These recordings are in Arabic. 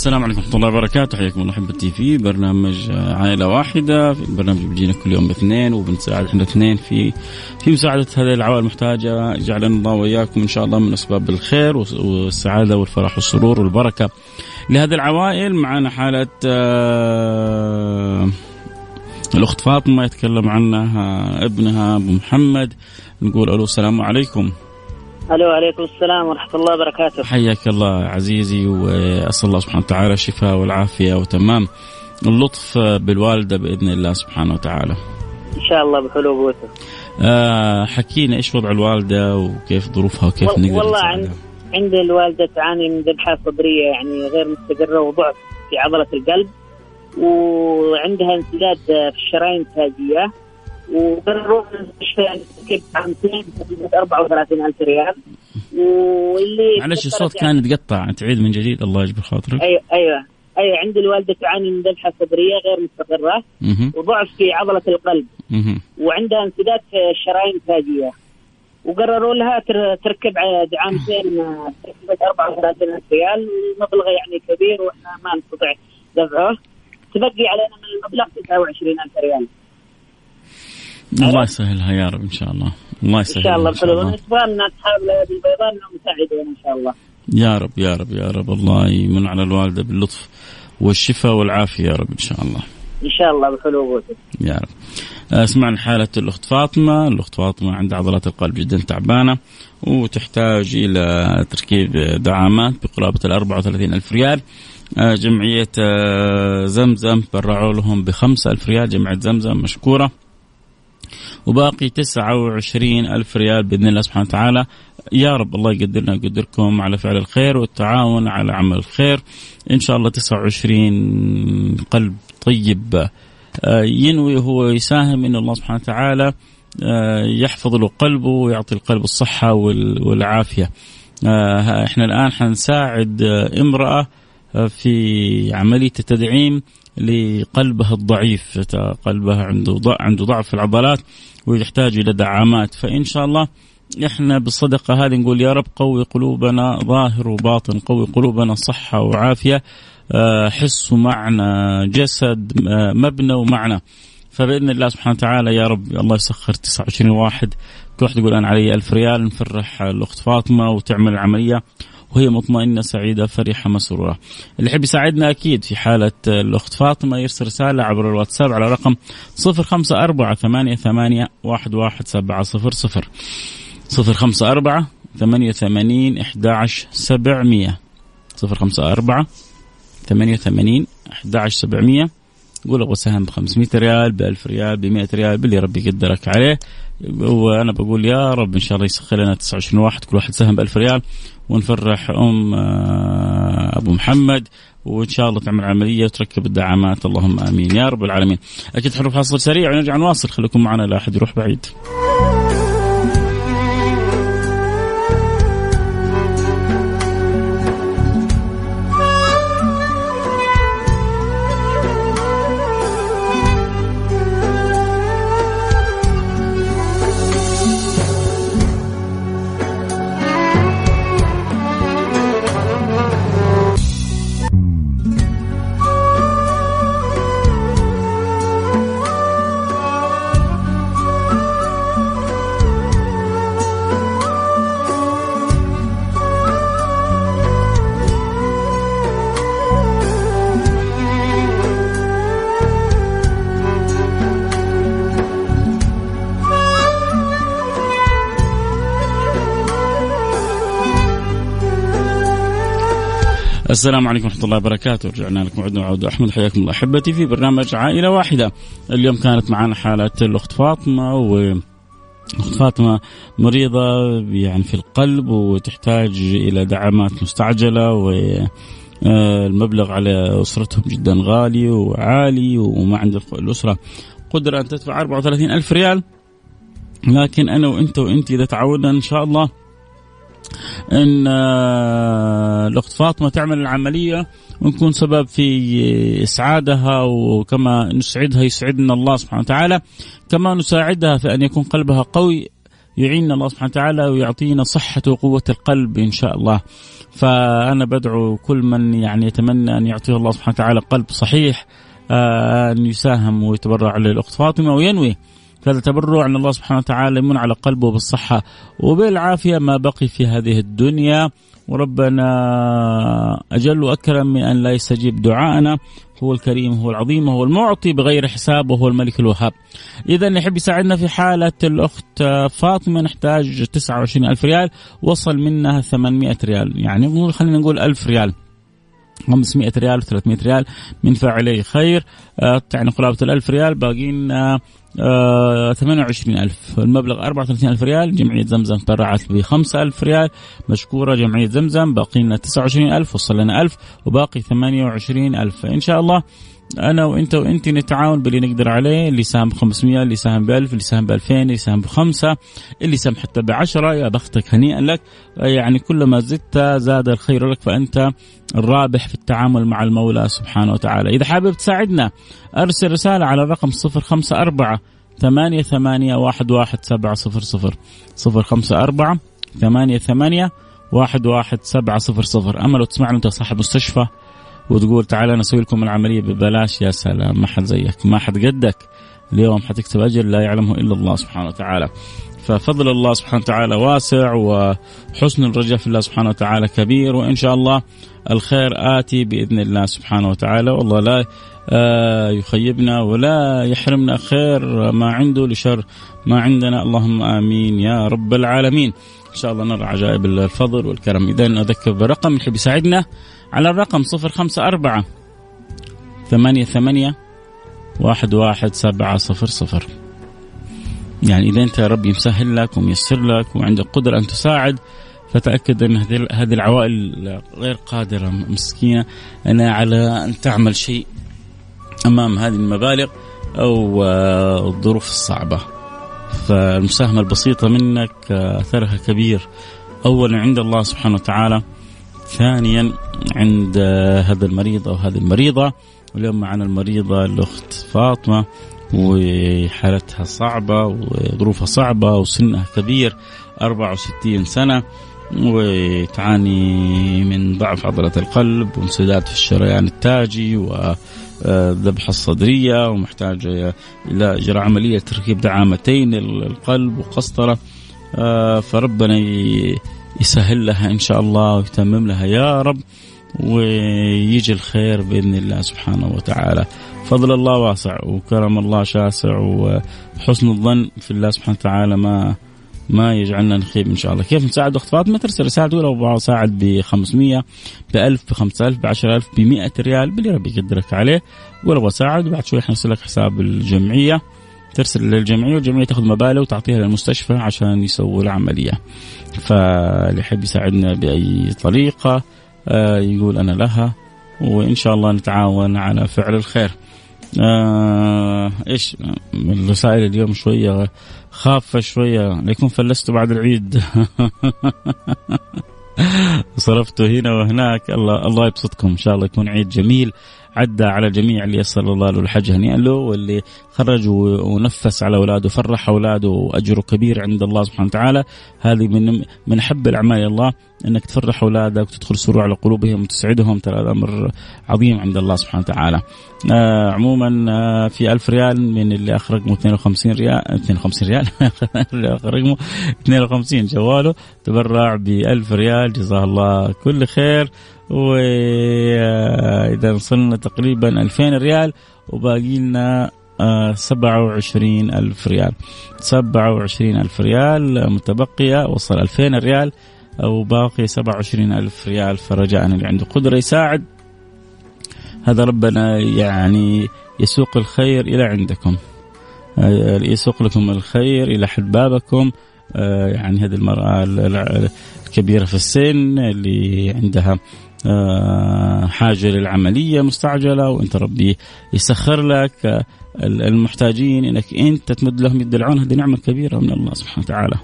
السلام عليكم ورحمة الله وبركاته. حياكم الله أحبتي في. برنامج عائلة واحدة. في برنامج بيجينا كل يوم باثنين وبنساعد إحنا اثنين في في مساعدة هذه العوائل المحتاجة. جعلنا الله وإياكم إن شاء الله من أسباب الخير والسعادة والفرح والسرور والبركة. لهذه العوائل معنا حالة آه الأخت فاطمة يتكلم عنها ابنها أبو محمد. نقول ألو السلام عليكم. ألو عليكم السلام ورحمة الله وبركاته حياك الله عزيزي وأسأل الله سبحانه وتعالى الشفاء والعافية وتمام اللطف بالوالدة بإذن الله سبحانه وتعالى. إن شاء الله بحلول قوته. آه حكينا إيش وضع الوالدة وكيف ظروفها وكيف وال- نقدر والله نساعدها؟ عند عند الوالدة تعاني من ذبحه صدرية يعني غير مستقرة وضعف في عضلة القلب وعندها انسداد في الشرايين التاجية وقرروا من المستشفى يعني عامتين تقريبا 34000 ريال. واللي معلش الصوت كان يتقطع. تعيد من جديد الله يجبر خاطرك. أيوه أيوه. أيوه عند الوالدة تعاني من ذبحة صدرية غير مستقرة. وضعف في عضلة القلب. وعندها انسداد في الشرايين التاجية. وقرروا لها تر- تركب دعامتين تكلفة 34000 ريال. المبلغ يعني كبير وإحنا ما نستطيع دفعه. تبقي علينا من المبلغ 29000 ريال. الله يسهلها يا رب إن شاء الله. الله إن يسهلها شاء الله. إن شاء بحلول الله. ونسبة إن أصحاب الأيادي البيضاء انهم يساعدون إن شاء الله. يا رب يا رب يا رب. الله يمن على الوالدة باللطف والشفاء والعافية يا رب إن شاء الله. إن شاء الله بحلول قوته يا رب. آه، سمعنا حالة الأخت فاطمة. الأخت فاطمة عندها عضلات القلب جدا تعبانة وتحتاج إلى تركيب دعامات بقرابة ال 34 ألف ريال. آه، جمعية آه، زمزم برعوا لهم بخمسة ألف ريال. جمعية زمزم مشكورة. وباقي 29 ألف ريال بإذن الله سبحانه وتعالى. يا رب الله يقدرنا ويقدركم على فعل الخير والتعاون على عمل الخير. إن شاء الله 29 قلب طيب. آه، ينوي هو يساهم إن الله سبحانه وتعالى آه، يحفظ له قلبه ويعطي القلب الصحة وال- والعافية. آه، إحنا الآن حنساعد آه، في عملية التدعيم لقلبها الضعيف قلبها عنده عنده ضعف في العضلات ويحتاج إلى دعامات. فإن شاء الله إحنا بالصدقة هذه نقول يا رب قوي قلوبنا ظاهر وباطن قوي قلوبنا صحة وعافية. آه، حس ومعنى جسد آه، مبنى ومعنى. فبإذن الله سبحانه وتعالى يا رب الله يسخر 29 واحد. كل واحد يقول أنا علي ألف ريال نفرح الأخت فاطمة وتعمل العملية. وهي مطمئنة سعيدة فرحة مسرورة. اللي يحب يساعدنا أكيد في حالة الأخت فاطمة يرسل رسالة عبر الواتساب على رقم 054 88 11700 054 88 11700 054 88 11700 قول أبغى سهم ب 500 ريال ب 1000 ريال ب 100 ريال باللي ربي يقدرك عليه. وأنا بقول يا رب إن شاء الله يسخر لنا 29 واحد كل واحد سهم ب 1000 ريال. ونفرح أم آه، أبو محمد وإن شاء الله تعمل عملية وتركب الدعامات اللهم آمين يا رب العالمين. أكيد حنروح فاصل سريع ونرجع نواصل خليكم معنا لا أحد يروح بعيد. السلام عليكم ورحمة الله وبركاته. رجعنا لكم. عدنا وعود أحمد حياكم الله. أحبتي في برنامج عائلة واحدة. اليوم كانت معنا حالة الأخت فاطمة و أخت فاطمة مريضة يعني في القلب وتحتاج إلى دعامات مستعجلة و آه، المبلغ على أسرتهم جدا غالي وعالي وما عند الأسرة. قدرة أن تدفع 34 ألف ريال. لكن أنا وأنت وأنت إذا تعودنا إن شاء الله إن آه، الأخت فاطمة تعمل العملية ونكون سبب في إسعادها وكما نسعدها يسعدنا الله سبحانه وتعالى. كما نساعدها في أن يكون قلبها قوي يعيننا الله سبحانه وتعالى ويعطينا صحة وقوة القلب إن شاء الله. فأنا بدعو كل من يعني يتمنى أن يعطيه الله سبحانه وتعالى قلب صحيح آه، أن يساهم ويتبرع للأخت فاطمة وينوي. هذا تبرع أن الله سبحانه وتعالى يمن على قلبه بالصحة وبالعافية ما بقي في هذه الدنيا. وربنا أجل وأكرم من أن لا يستجيب دعاءنا. هو الكريم هو العظيم هو المعطي بغير حساب وهو الملك الوهاب. إذا يحب يساعدنا في حالة الأخت فاطمة نحتاج 29 ألف ريال. وصل منها 800 ريال. يعني خلينا نقول ألف ريال. 500 ريال و300 ريال من فاعلي خير. يعني قرابة الألف ريال. باقي لنا آه 28000 المبلغ 34000 ريال جمعية زمزم تبرعت ب 5000 ريال مشكورة جمعية زمزم باقي لنا 29000 وصل لنا 1000 وباقي 28000 إن شاء الله أنا وإنت وانت نتعاون باللي نقدر عليه اللي ساهم ب 500 اللي ساهم ب 1000 اللي ساهم ب 2000 اللي ساهم بخمسة اللي ساهم حتى ب 10 يا بختك هنيئا لك. يعني كلما زدت زاد الخير لك فأنت الرابح في التعامل مع المولى سبحانه وتعالى. إذا حابب تساعدنا أرسل رسالة على الرقم 054 ثمانية ثمانية واحد واحد سبعة صفر صفر. صفر خمسة أربعة ثمانية ثمانية واحد واحد سبعة صفر صفر. أما لو تسمعني أنت صاحب مستشفى. وتقول تعال أنا أسوي لكم العملية ببلاش يا سلام ما حد زيك ما حد قدك. اليوم حتكتب أجر لا يعلمه إلا الله سبحانه وتعالى. ففضل الله سبحانه وتعالى واسع وحسن الرجاء في الله سبحانه وتعالى كبير وإن شاء الله الخير آتي بإذن الله سبحانه وتعالى. والله لا آه، يخيبنا ولا يحرمنا خير ما عنده لشر ما عندنا. اللهم آمين يا رب العالمين. إن شاء الله نرى عجائب الفضل والكرم. اذا أذكر برقم يحب يساعدنا على الرقم صفر خمسة أربعة ثمانية ثمانية واحد واحد سبعة صفر صفر. يعني إذا أنت ربي مسهل لك وميسر لك وعندك قدرة أن تساعد فتأكد أن هذه العوائل غير قادرة مسكينة. أنا على أن تعمل شيء أمام هذه المبالغ أو آه، الظروف الصعبة. فالمساهمة البسيطة منك آه، أثرها كبير. أولا عند الله سبحانه وتعالى ثانيا عند هذا المريض أو هذه المريضة. واليوم معنا المريضة الأخت فاطمة وحالتها صعبة وظروفها صعبة وسنها كبير 64 سنة وتعاني من ضعف عضلة القلب وانسداد في الشريان التاجي وذبحة الصدرية ومحتاجة إلى إجراء عملية تركيب دعامتين القلب وقسطرة آه، فربنا يسهل لها إن شاء الله ويتمم لها يا رب ويجي الخير بإذن الله سبحانه وتعالى. فضل الله واسع وكرم الله شاسع وحسن الظن في الله سبحانه وتعالى ما ما يجعلنا نخيب إن شاء الله، كيف نساعد أخت فاطمة؟ ترسل رسالة تقول أبغى أساعد ب 500 ب 1000 ب 5000 ب 10000 ب 100 ريال باللي ربي يقدرك عليه، قول أبغى أساعد وبعد شوي حنرسل لك حساب الجمعية ترسل للجمعية والجمعية تاخذ مبالغ وتعطيها للمستشفى عشان يسووا العملية. فاللي يحب يساعدنا بأي طريقة آه، يقول أنا لها وإن شاء الله نتعاون على فعل الخير. آه إيش الرسائل اليوم شوية خافة شوية ليكون فلست بعد العيد. صرفت هنا وهناك. الله الله يبسطكم. إن شاء الله يكون عيد جميل. عدى على الجميع اللي يسر الله له الحج هنيئا له واللي خرج ونفس على أولاده وفرح أولاده واجره كبير عند الله سبحانه وتعالى. هذه من من احب الأعمال الله إنك تفرح أولادك وتدخل سرور على قلوبهم وتسعدهم. ترى هذا أمر عظيم عند الله سبحانه وتعالى. آه عموما آه في ألف ريال من اللي اخ رقمه 52 ريال 52 ريال. اللي اخ رقمه 52 جواله تبرع ب 1000 ريال. جزاه الله كل خير. وإذا وصلنا تقريبا 2000 ريال وباقي لنا آه، سبعة وعشرين ألف ريال. سبعة وعشرين ألف ريال متبقية وصل ألفين ريال وباقي سبعة وعشرين ألف ريال فرجاء اللي عنده قدرة يساعد. هذا ربنا يعني يسوق الخير إلى عندكم. آه، يسوق لكم الخير إلى حد بابكم. آه، يعني هذه المرأة الكبيرة في السن اللي عندها آه، حاجة للعملية مستعجلة وأنت ربي يسخر لك المحتاجين إنك أنت تمد لهم يد العون. هذه نعمة كبيرة من الله سبحانه وتعالى.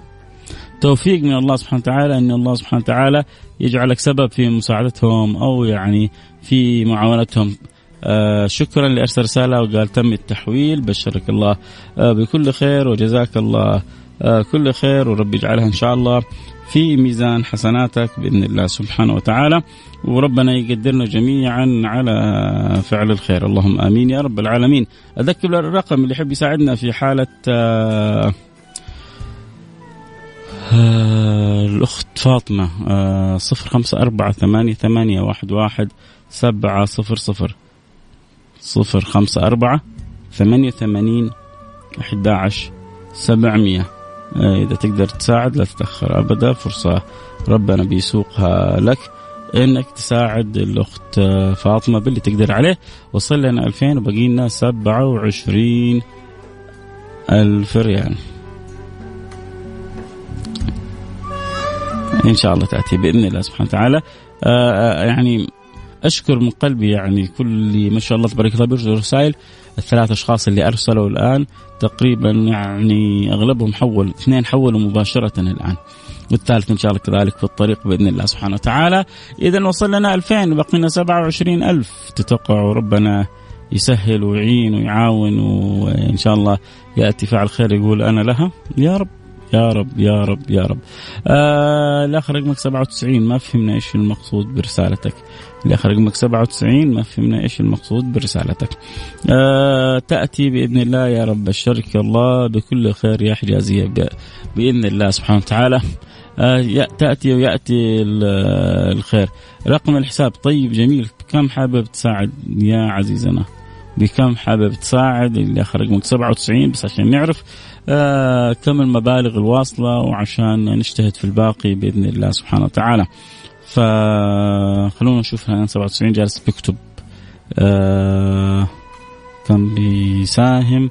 توفيق من الله سبحانه وتعالى إن الله سبحانه وتعالى يجعلك سبب في مساعدتهم أو يعني في معاونتهم. آه شكرا لأرسل رسالة وقال تم التحويل. بشرك الله آه بكل خير وجزاك الله. آه كل خير ورب يجعلها إن شاء الله في ميزان حسناتك بإذن الله سبحانه وتعالى. وربنا يقدرنا جميعا على فعل الخير. اللهم آمين يا رب العالمين. أذكر الرقم اللي يحب يساعدنا في حالة آه آه الأخت فاطمة آه صفر خمسة أربعة ثمانية ثمانية واحد واحد سبعة صفر صفر. صفر خمسة أربعة ثمانية ثمانين أحد عشر سبعمية. آه إذا تقدر تساعد لا تتأخر أبدا فرصة ربنا بيسوقها لك. إنك تساعد الأخت فاطمة باللي تقدر عليه. وصل لنا 2000 وبقي لنا 27 ألف ريال. إن شاء الله تأتي بإذن الله سبحانه وتعالى. آه, آه، يعني أشكر من قلبي يعني كل ما شاء الله تبارك الله بيرسل رسائل. الثلاث أشخاص اللي أرسلوا الآن تقريبا يعني أغلبهم حول اثنين حولوا مباشرة الآن. والثالث إن شاء الله كذلك في الطريق بإذن الله سبحانه وتعالى. اذا وصل لنا 2000 بقي لنا 27000 تتوقعوا ربنا يسهل ويعين ويعاون وإن شاء الله يأتي فعل خير يقول أنا لها. يا رب. يا رب يا رب يا رب. آه الآخر رقمك 97 ما فهمنا إيش المقصود برسالتك. الآخر رقمك 97 ما فهمنا إيش المقصود برسالتك. آه تأتي بإذن الله يا رب بشرك الله بكل خير يا حجازيه بإذن الله سبحانه وتعالى. آه تأتي ويأتي الخير. رقم الحساب طيب جميل. كم حابب تساعد يا عزيزنا؟ بكم حابب تساعد اللي اخر رقمك 97 بس عشان نعرف آه كم المبالغ الواصلة وعشان نجتهد في الباقي بإذن الله سبحانه وتعالى. فخلونا نشوف الان 97 جالس بيكتب. آه كم بيساهم.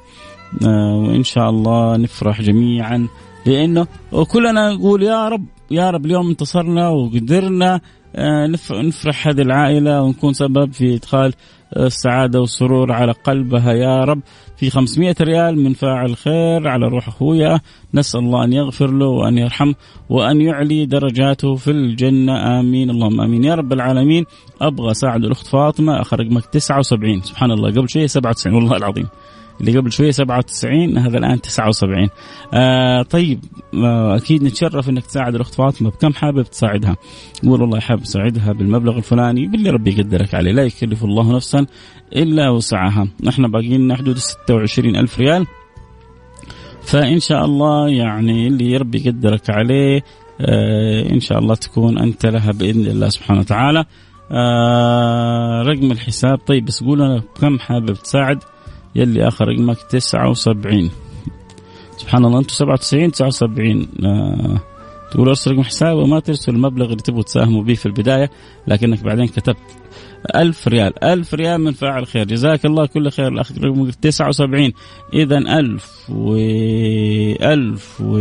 آه وإن شاء الله نفرح جميعا. لأنه وكلنا نقول يا رب يا رب اليوم انتصرنا وقدرنا آه نفرح هذه العائلة ونكون سبب في إدخال السعادة والسرور على قلبها يا رب. في 500 ريال من فاعل خير على روح أخويا. نسأل الله أن يغفر له وأن يرحمه وأن يعلي درجاته في الجنة. آمين. اللهم آمين. يا رب العالمين. أبغى أساعد الأخت فاطمة. آخر رقمك 79 سبحان الله. قبل شيء 97 والله العظيم. اللي قبل شوية 97 هذا الآن 79 آه طيب آه أكيد نتشرف إنك تساعد الأخت فاطمة. بكم حابب تساعدها؟ قول والله حابب أساعدها بالمبلغ الفلاني باللي ربي يقدرك عليه. لا يكلف الله نفسا إلا وسعها. إحنا باقي لنا حدود 26 ألف ريال. فإن شاء الله يعني اللي ربي يقدرك عليه آه إن شاء الله تكون أنت لها بإذن الله سبحانه وتعالى. آه رقم الحساب. طيب بس قول أنا كم حابب تساعد. يلي آخر رقمك 79 سبحان الله أنتم 97 79 آه تقول ارسل رقم حساب وما ترسل المبلغ اللي تبغوا تساهموا به في البداية لكنك بعدين كتبت ألف ريال. ألف ريال من فاعل خير. جزاك الله كل خير. الأخ رقمك 79 إذا ألف و ألف و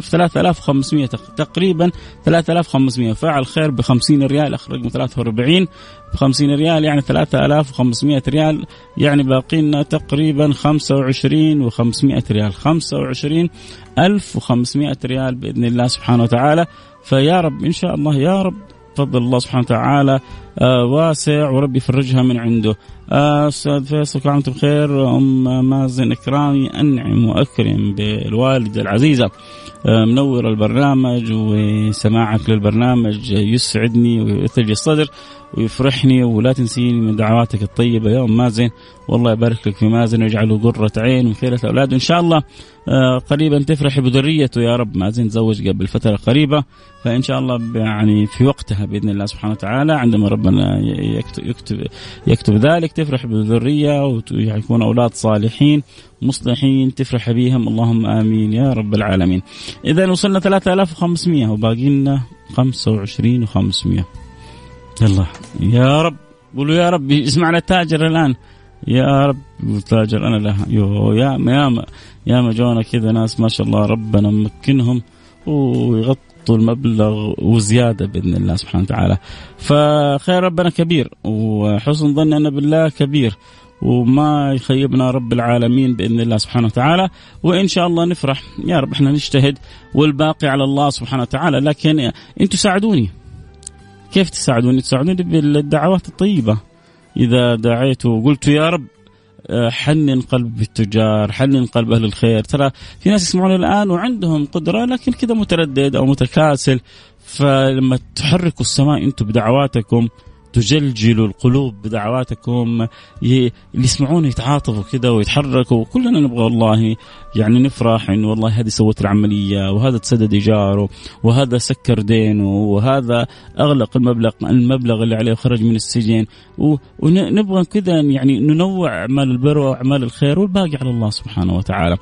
3500 تقريبا 3500 فاعل خير ب 50 ريال اخر رقم 43 ب 50 ريال يعني 3500 ريال يعني باقي لنا تقريبا 25 و500 ريال. 25 1500 ريال بإذن الله سبحانه وتعالى. فيا رب إن شاء الله يا رب فضل الله سبحانه وتعالى آه واسع وربي يفرجها من عنده. آه، أستاذ فيصل كل عام بخير. أم مازن إكرامي أنعم وأكرم بالوالدة العزيزة. آه، منور البرنامج وسماعك للبرنامج يسعدني ويثلج الصدر ويفرحني ولا تنسيني من دعواتك الطيبة. يا أم مازن والله يبارك لك في مازن ويجعله قرة عين وخيرة أولاده إن شاء الله آه، قريبا تفرحي بذريته يا رب. مازن تزوج قبل فترة قريبة. فإن شاء الله يعني في وقتها بإذن الله سبحانه وتعالى عندما ربنا يكتب, يكتب, يكتب ذلك تفرح بذرية ويكون أولاد صالحين مصلحين تفرح بهم. اللهم آمين يا رب العالمين. إذا وصلنا 3500 وباقي لنا 25 و500 يلا. يا رب قولوا يا رب يسمعنا التاجر الآن. يا رب تاجر أنا لها يو يا ما يا ما يا ما جونا كذا ناس ما شاء الله ربنا ممكنهم ويغطوا المبلغ وزيادة بإذن الله سبحانه وتعالى. فخير ربنا كبير وحسن ظننا بالله كبير وما يخيبنا رب العالمين بإذن الله سبحانه وتعالى. وإن شاء الله نفرح. يا رب إحنا نجتهد والباقي على الله سبحانه وتعالى. لكن أنتم ساعدوني. كيف تساعدوني؟ تساعدوني بالدعوات الطيبة. إذا دعيت وقلت يا رب آه، حنن قلب التجار حنن قلب أهل الخير. ترى في ناس يسمعون الآن وعندهم قدرة لكن كذا متردد أو متكاسل فلما تحركوا السماء أنتم بدعواتكم تجلجلوا القلوب بدعواتكم يسمعون يتعاطفوا كذا ويتحركوا كلنا نبغى والله يعني نفرح انه والله هذه سوت العملية وهذا تسدد إيجاره وهذا سكر دينه وهذا أغلق المبلغ المبلغ اللي عليه وخرج من السجن ونبغى كذا يعني ننوع أعمال البر وأعمال الخير والباقي على الله سبحانه وتعالى.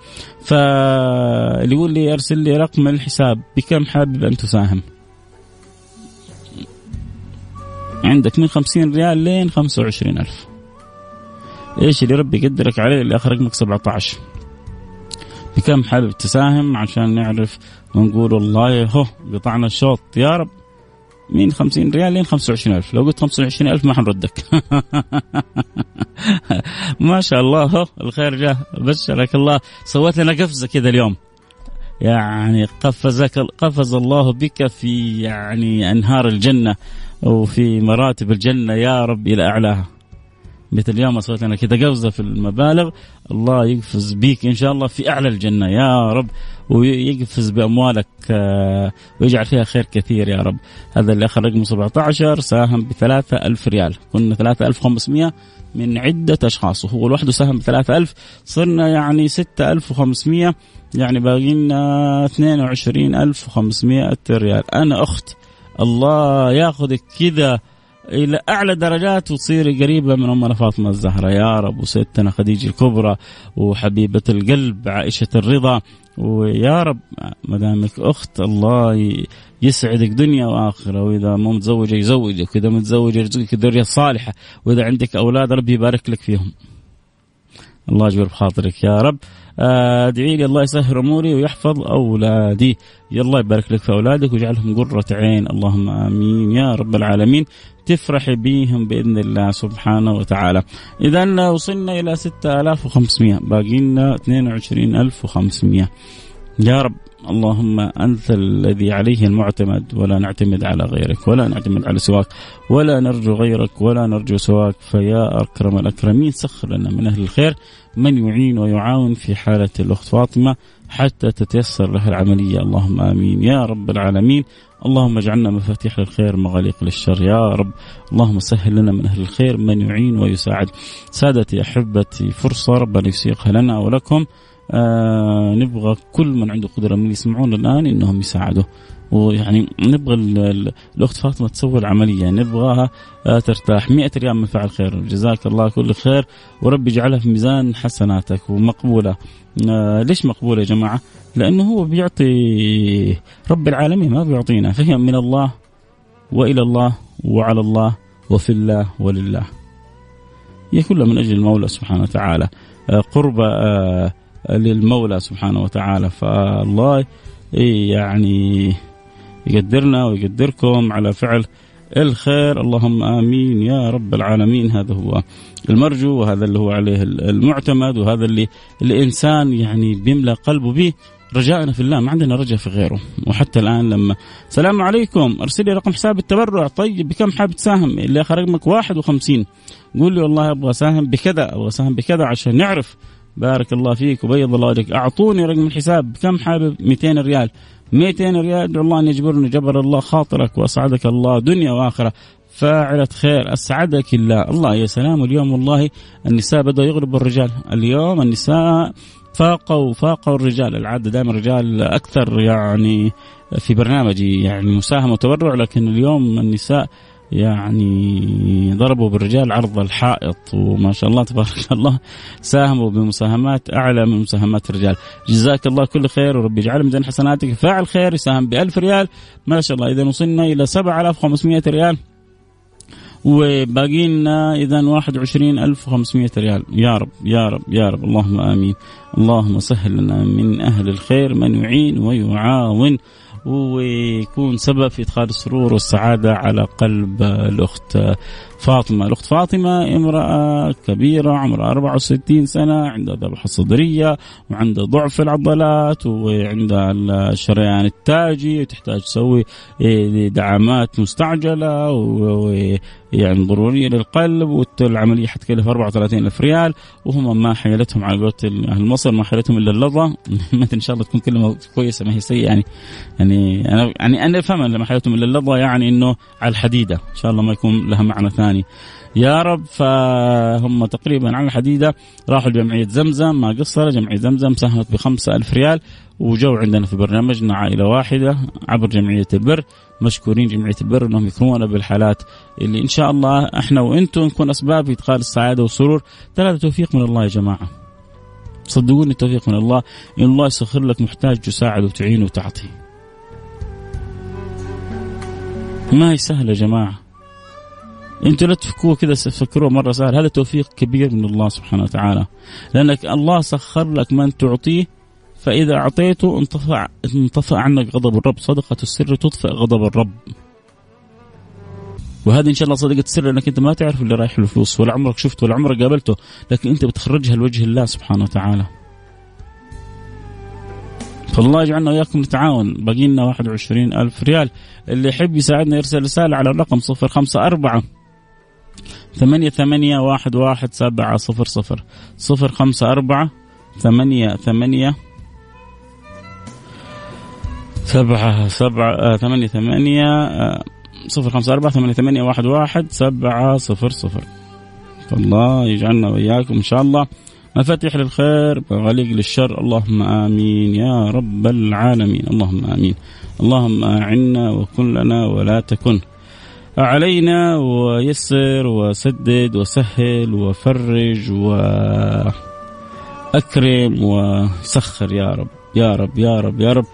فاللي يقول لي أرسل لي رقم الحساب بكم حابب أن تساهم؟ عندك من خمسين ريال لين خمسة وعشرين ألف. إيش اللي ربي يقدرك عليه اللي آخر رقمك 17 بكم حابب تساهم عشان نعرف ونقول والله هو قطعنا الشوط؟ يا رب. من خمسين ريال لين خمسة وعشرين ألف. لو قلت خمسة وعشرين ألف ما حنردك. ما شاء الله. هو الخير جاء بشرك الله. سويت لنا قفزة كذا اليوم. يعني قفزك قفز الله بك في يعني أنهار الجنة. وفي مراتب الجنة يا رب إلى أعلاها. مثل اليوم أصوات أنا كذا قفزة في المبالغ. الله يقفز بيك إن شاء الله في أعلى الجنة يا رب ويقفز بأموالك آه، ويجعل فيها خير كثير يا رب. هذا اللي أخذ رقم 17 ساهم بثلاثة ألف ريال. كنا ثلاثة ألف خمسمية من عدة أشخاص وهو لوحده ساهم بثلاثة ألف صرنا يعني ستة ألف وخمسمية يعني باقي لنا اثنين وعشرين ألف وخمسمية ريال. أنا أخت الله ياخذك كذا إلى أعلى درجات وتصيري قريبة من امنا فاطمة الزهراء يا رب وستنا خديجة الكبرى وحبيبة القلب عائشة الرضا. ويا رب ما دامك أخت الله يسعدك دنيا وآخرة. وإذا مو متزوجة يزوجك وإذا متزوجة يرزقك ذريه صالحه وإذا عندك أولاد ربي يبارك لك فيهم. الله يجبر بخاطرك. يا رب ادعي لي الله يسهل أموري ويحفظ أولادي. الله يبارك لك في أولادك ويجعلهم قرة عين. اللهم آمين. يا رب العالمين. تفرحي بهم بإذن الله سبحانه وتعالى. اذا وصلنا إلى 6500 باقي لنا 22500 يا رب. اللهم أنت الذي عليه المعتمد ولا نعتمد على غيرك ولا نعتمد على سواك ولا نرجو غيرك ولا نرجو سواك. فيا أكرم الأكرمين سخر لنا من أهل الخير. من يعين ويعاون في حالة الأخت فاطمة حتى تتيسر لها العملية. اللهم آمين. يا رب العالمين. اللهم اجعلنا مفاتيح للخير مغاليق للشر. يا رب. اللهم سهل لنا من أهل الخير. من يعين ويساعد. سادتي أحبتي فرصة ربنا يسيقها لنا ولكم. آه نبغى كل من عنده قدرة من يسمعون الآن إنهم يساعدوا ويعني نبغى الأخت فاطمة تسوي العملية. نبغاها آه ترتاح. 100 ريال من فعل خير. جزاك الله كل خير. وربي يجعلها في ميزان حسناتك ومقبولة. آه ليش مقبولة يا جماعة؟ لأنه هو بيعطي رب العالمين ما بيعطينا. فهي من الله وإلى الله وعلى الله وفي الله ولله. هي كلها من أجل المولى سبحانه وتعالى. آه قرب للمولى سبحانه وتعالى. فالله يعني يقدرنا ويقدركم على فعل الخير. اللهم آمين يا رب العالمين. هذا هو المرجو وهذا اللي هو عليه المعتمد وهذا اللي الإنسان يعني بيملى قلبه به. رجائنا في الله ما عندنا رجاء في غيره. وحتى الآن لما السلام عليكم أرسل لي رقم حساب التبرع. طيب بكم حاب تساهم؟ اللي آخر رقمك 51 قول لي والله أبغى أساهم بكذا أبغى أساهم بكذا عشان نعرف بارك الله فيك وبيض الله وجهك. أعطوني رقم الحساب. كم حابب؟ 200 ريال. 200 ريال. ادعو الله أن يجبرني. جبر الله خاطرك وأسعدك الله دنيا وآخرة. فاعلة خير. أسعدك الله. الله يا سلام. واليوم والله النساء بدأوا يغلبوا الرجال. اليوم النساء فاقوا فاقوا الرجال. العادة دائما الرجال أكثر يعني في برنامجي. يعني مساهمة وتبرع. لكن اليوم النساء يعني ضربوا بالرجال عرض الحائط وما شاء الله تبارك الله ساهموا بمساهمات أعلى من مساهمات الرجال. جزاك الله كل خير وربي يجعل من حسناتك. فاعل خير يساهم ب 1000 ريال. ما شاء الله. إذا وصلنا إلى 7500 ريال. وباقي لنا إذا 21500 ريال. يا رب يا رب يا رب. اللهم آمين. اللهم سهل لنا من أهل الخير من يعين ويعاون. ويكون سبب في إدخال السرور والسعادة على قلب الأخت فاطمة، الأخت فاطمة امرأة كبيرة عمرها 64 سنة عندها ذبحه صدريه وعندها ضعف العضلات وعندها الشريان التاجي وتحتاج تسوي دعامات مستعجلة يعني ضرورية للقلب والعملية حتكلف 34 ألف ريال وهم ما حيلتهم على قولة أهل مصر ما حيلتهم إلا اللظة. إن شاء الله تكون كلمة كويسة ما هي سيئة يعني. يعني أنا يعني أنا افهم لما حيلتهم إلا اللظة يعني إنه على الحديدة. إن شاء الله ما يكون لها معنى ثاني. يا رب فهم تقريبا على الحديدة راحوا لجمعية زمزم ما قصر جمعية زمزم ساهمت بخمسة ألف ريال وجو عندنا في برنامجنا عائلة واحدة عبر جمعية البر. مشكورين جمعية البر أنهم يكرمونا بالحالات اللي إن شاء الله إحنا وإنتم نكون أسباب إدخال السعادة والسرور. ثلاثة توفيق من الله يا جماعة. صدقوني التوفيق من الله. إن الله يسخر لك محتاج تساعد وتعين وتعطي. ما هي سهلة يا جماعة؟ أنتوا لا تفكوه كذا تفكروه مرة سهل. هذا توفيق كبير من الله سبحانه وتعالى. لأنك الله سخر لك من تعطيه فإذا أعطيته انطفع انطفأ عنك غضب الرب. صدقة السر تطفئ غضب الرب. وهذه إن شاء الله صدقة السر انك أنت ما تعرف اللي رايح له فلوس ولا عمرك شفته ولا عمرك قابلته لكن أنت بتخرجها لوجه الله سبحانه وتعالى. فالله يجعلنا وإياكم نتعاون. باقي لنا 21 ألف ريال. اللي يحب يساعدنا يرسل رسالة على الرقم 054 ثمانية ثمانية واحد واحد سبعة صفر صفر. صفر خمسة أربعة ثمانية ثمانية سبعة سبعة آه، ثمانية ثمانية آه، صفر خمسة أربعة ثمانية ثمانية واحد واحد سبعة صفر صفر. فالله يجعلنا وإياكم إن شاء الله. مفاتيح للخير مغاليق للشر. اللهم آمين. يا رب العالمين. اللهم آمين. اللهم أعنا وكن لنا ولا تكن. علينا ويسر وسدد وسهل وفرج وأكرم وسخر يا رب يا رب يا رب يا رب.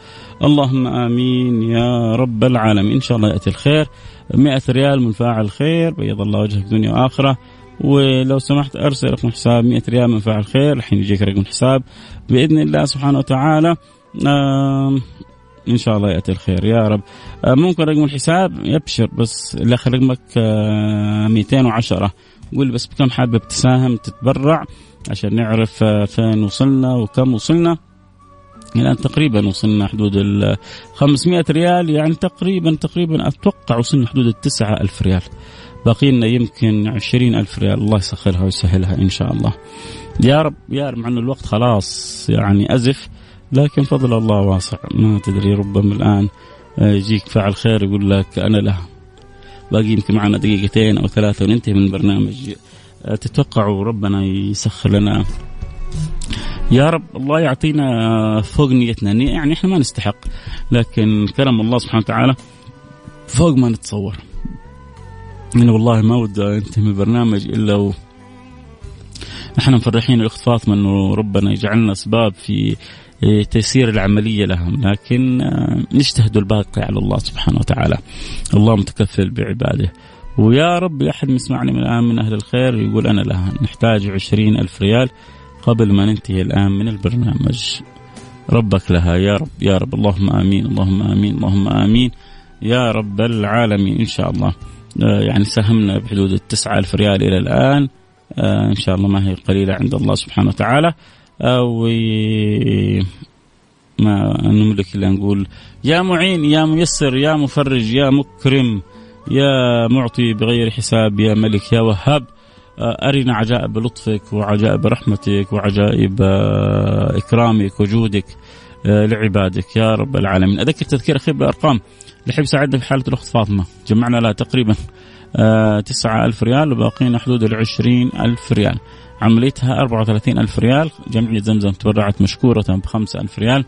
اللهم آمين يا رب العالمين. إن شاء الله يأتي الخير. مئة ريال من فاعل خير بيض الله وجهك دنيا وآخرة. ولو سمحت أرسل رقم حساب 100 ريال من فاعل خير الحين يجيك رقم حساب. بإذن الله سبحانه وتعالى إن شاء الله يأتي الخير. يا رب. آه، ممكن رقم الحساب يبشر بس اللي اخر رقمك 210 آه، قول بس بكم حابب تساهم تتبرع عشان نعرف آه، فين وصلنا وكم وصلنا. الآن تقريبا وصلنا حدود ال 500 ريال يعني تقريبا تقريبا أتوقع وصلنا حدود ال 9000 ريال. باقي لنا يمكن 20000 ريال. الله يسخرها ويسهلها إن شاء الله. يا رب يا رب مع إنه الوقت خلاص يعني أزف. لكن فضل الله واسع. ما تدري ربما الآن آه، يجيك فعل خير يقول لك أنا له باقي يمكن معنا دقيقتين أو ثلاثة وننتهي من البرنامج. آه، تتوقعوا ربنا يسخر لنا؟ يا رب الله يعطينا فوق نيتنا. يعني إحنا ما نستحق لكن كرم الله سبحانه وتعالى فوق ما نتصور. أنا والله ما ودي انتهي من البرنامج إلا و إحنا مفرحين. الأخت فاطمة إنه ربنا يجعلنا أسباب في تيسير العملية لهم لكن آه، نجتهد الباقي على الله سبحانه وتعالى. الله متكفل بعباده. ويا رب أحد يسمعني من الآن من أهل الخير يقول أنا لها نحتاج عشرين ألف ريال قبل ما ننتهي الآن من البرنامج. ربك لها يا رب يا رب. اللهم آمين اللهم آمين اللهم آمين. يا رب العالمين إن شاء الله. آه، يعني ساهمنا بحدود التسعة ألف ريال إلى الآن. آه، إن شاء الله ما هي قليلة عند الله سبحانه وتعالى. أو ما نملك إلا نقول يا معين يا ميسر يا مفرج يا مكرم يا معطي بغير حساب يا ملك يا وهاب أرنا عجائب لطفك وعجائب رحمتك وعجائب إكرامك وجودك لعبادك. يا رب العالمين. أذكر تذكير أخير بالأرقام. اللي يحب يساعدنا في حالة الأخت فاطمة. جمعنا لها تقريبا تسعة ألف ريال وباقينا حدود العشرين ألف ريال. عمليتها 34 ألف ريال. جمعية زمزم تبرعت مشكورة ب 5 ألف ريال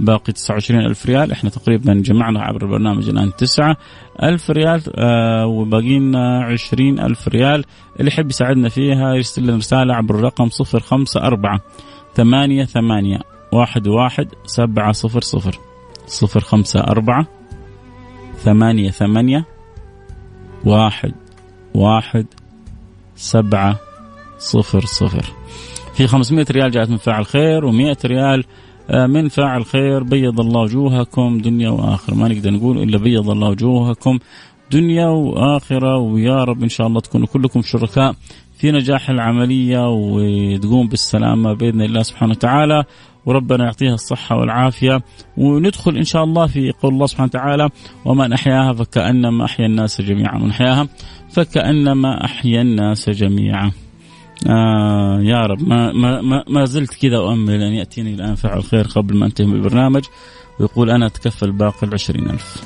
باقي 29 ألف ريال. إحنا تقريبا جمعنا عبر البرنامج الآن 9 ألف ريال آه وباقي لنا 20 ألف ريال. اللي يحب يساعدنا فيها يرسل لنا رسالة عبر الرقم 054 ثمانية ثمانية واحد واحد سبعة صفر صفر. صفر خمسة أربعة ثمانية ثمانية واحد واحد سبعة صفر صفر. في 500 ريال جاءت من فاعل خير و100 ريال آه، من فاعل خير. بيض الله وجوهكم دنيا وآخرة. ما نقدر نقول إلا بيض الله وجوهكم دنيا وآخرة. ويا رب إن شاء الله تكونوا كلكم شركاء في نجاح العملية وتقوم بالسلامة بإذن الله سبحانه وتعالى. وربنا يعطيها الصحة والعافية. وندخل إن شاء الله في قول الله سبحانه وتعالى ومن أحياها فكأنما أحيا الناس جميعا. من أحياها فكأنما أحيا الناس جميعا. آه يا رب. ما, ما, ما, زلت كذا أؤمل أن يأتيني الآن فعل خير قبل ما أنتهي البرنامج ويقول أنا أتكفل باقي العشرين ألف.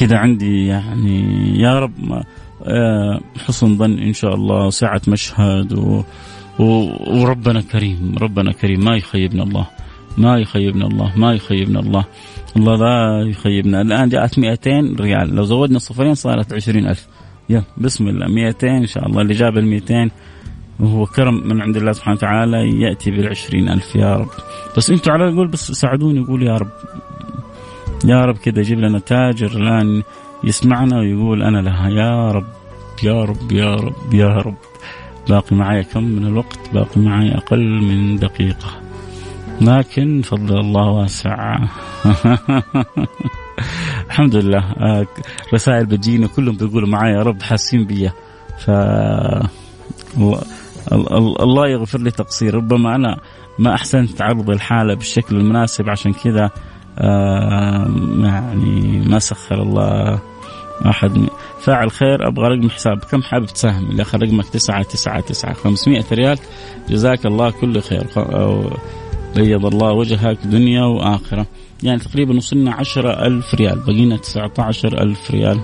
كذا عندي يعني يا رب ما آه حسن ظن إن شاء الله وسعة مشهد و وربنا كريم ربنا كريم. ما يخيبنا الله ما يخيبنا الله ما يخيبنا الله. الله لا يخيبنا. الآن جاءت 200 ريال. لو زودنا صفرين صارت 20000 يلا بسم الله. 200 إن شاء الله. اللي جاب ال 200 وهو كرم من عند الله سبحانه وتعالى يأتي بالعشرين ألف يا رب. بس أنتوا على الأقل بس ساعدوني يقول يا رب. يا رب كذا يجيب لنا تاجر الآن يسمعنا ويقول أنا لها. يا رب يا رب يا رب يا رب. باقي معي كم من الوقت؟ باقي معي أقل من دقيقة. لكن فضل الله واسع. الحمد لله. آه، رسائل بتجينا كلهم بيقولوا معي يا رب حاسين بيا. ف الله يغفر لي تقصير. ربما أنا ما أحسنت عرض الحالة بالشكل المناسب عشان كذا يعني ما سخر الله أحد فاعل خير أبغى رقم حساب. كم حابب تساهم؟ اللي اخر رقمك تسعة تسعة تسعة. 500 ريال. جزاك الله كل خير. بيض الله وجهك دنيا وآخرة. يعني تقريبا وصلنا عشرة ألف ريال بقينا تسعة عشر ألف ريال.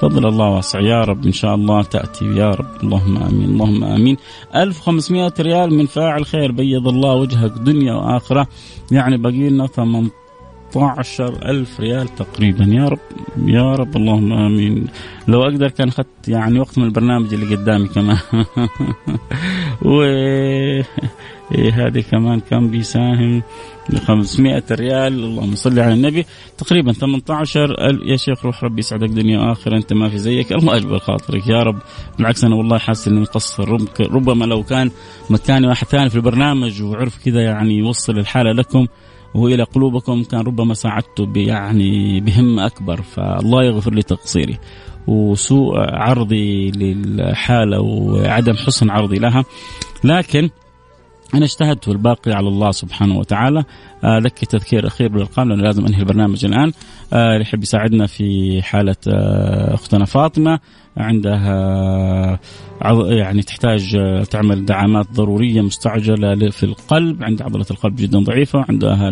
فضل الله واسع. يا رب إن شاء الله تأتي. يا رب. اللهم آمين. اللهم آمين. 1500 ريال من فاعل خير. بيض الله وجهك دنيا وآخرة. يعني بقي لنا 18 ألف ريال تقريبا. يا رب يا رب اللهم آمين. لو أقدر كان أخذت يعني وقت من البرنامج اللي قدامي كمان. و إيه كمان كم بيساهم؟ ب 500 ريال. اللهم صل على النبي. تقريبا 18 يا شيخ روح ربي يسعدك دنيا وآخرة. أنت ما في زيك. الله اجبر خاطرك. يا رب. بالعكس أنا والله حاسس اني مقصر ربما لو كان مكاني واحد ثاني في البرنامج وعرف كذا يعني يوصل الحالة لكم والى قلوبكم كان ربما ساعدته يعني بهمه أكبر فالله يغفر لي تقصيري. وسوء عرضي للحالة وعدم حسن عرضي لها. لكن أنا اجتهدت والباقي على الله سبحانه وتعالى. آه لك تذكير أخير بالأرقام لأنه لازم أنهي البرنامج الآن. آه اللي يحب يساعدنا في حالة آه أختنا فاطمة عندها يعني تحتاج آه، تعمل دعامات ضرورية مستعجلة في القلب. عند عضلة القلب جدا ضعيفة عندها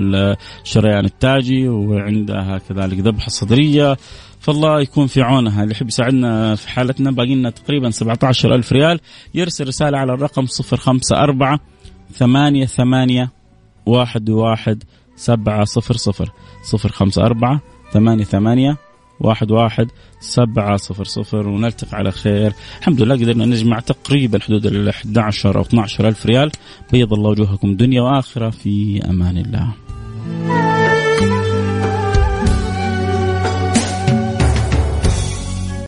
الشريان التاجي وعندها كذلك ذبحة صدرية. فالله يكون في عونها. اللي يحب يساعدنا في حالتنا باقي لنا تقريبا 17 ألف ريال. يرسل رسالة على الرقم 054 ثمانية ثمانية واحد واحد سبعة صفر صفر صفر خمسة أربعة ثمانية ثمانية واحد واحد سبعة صفر صفر ونلتقي على خير. الحمد لله قدرنا نجمع تقريبا حدود ال 11 أو 12 ألف ريال. بيض الله وجوهكم دنيا وآخرة. في أمان الله.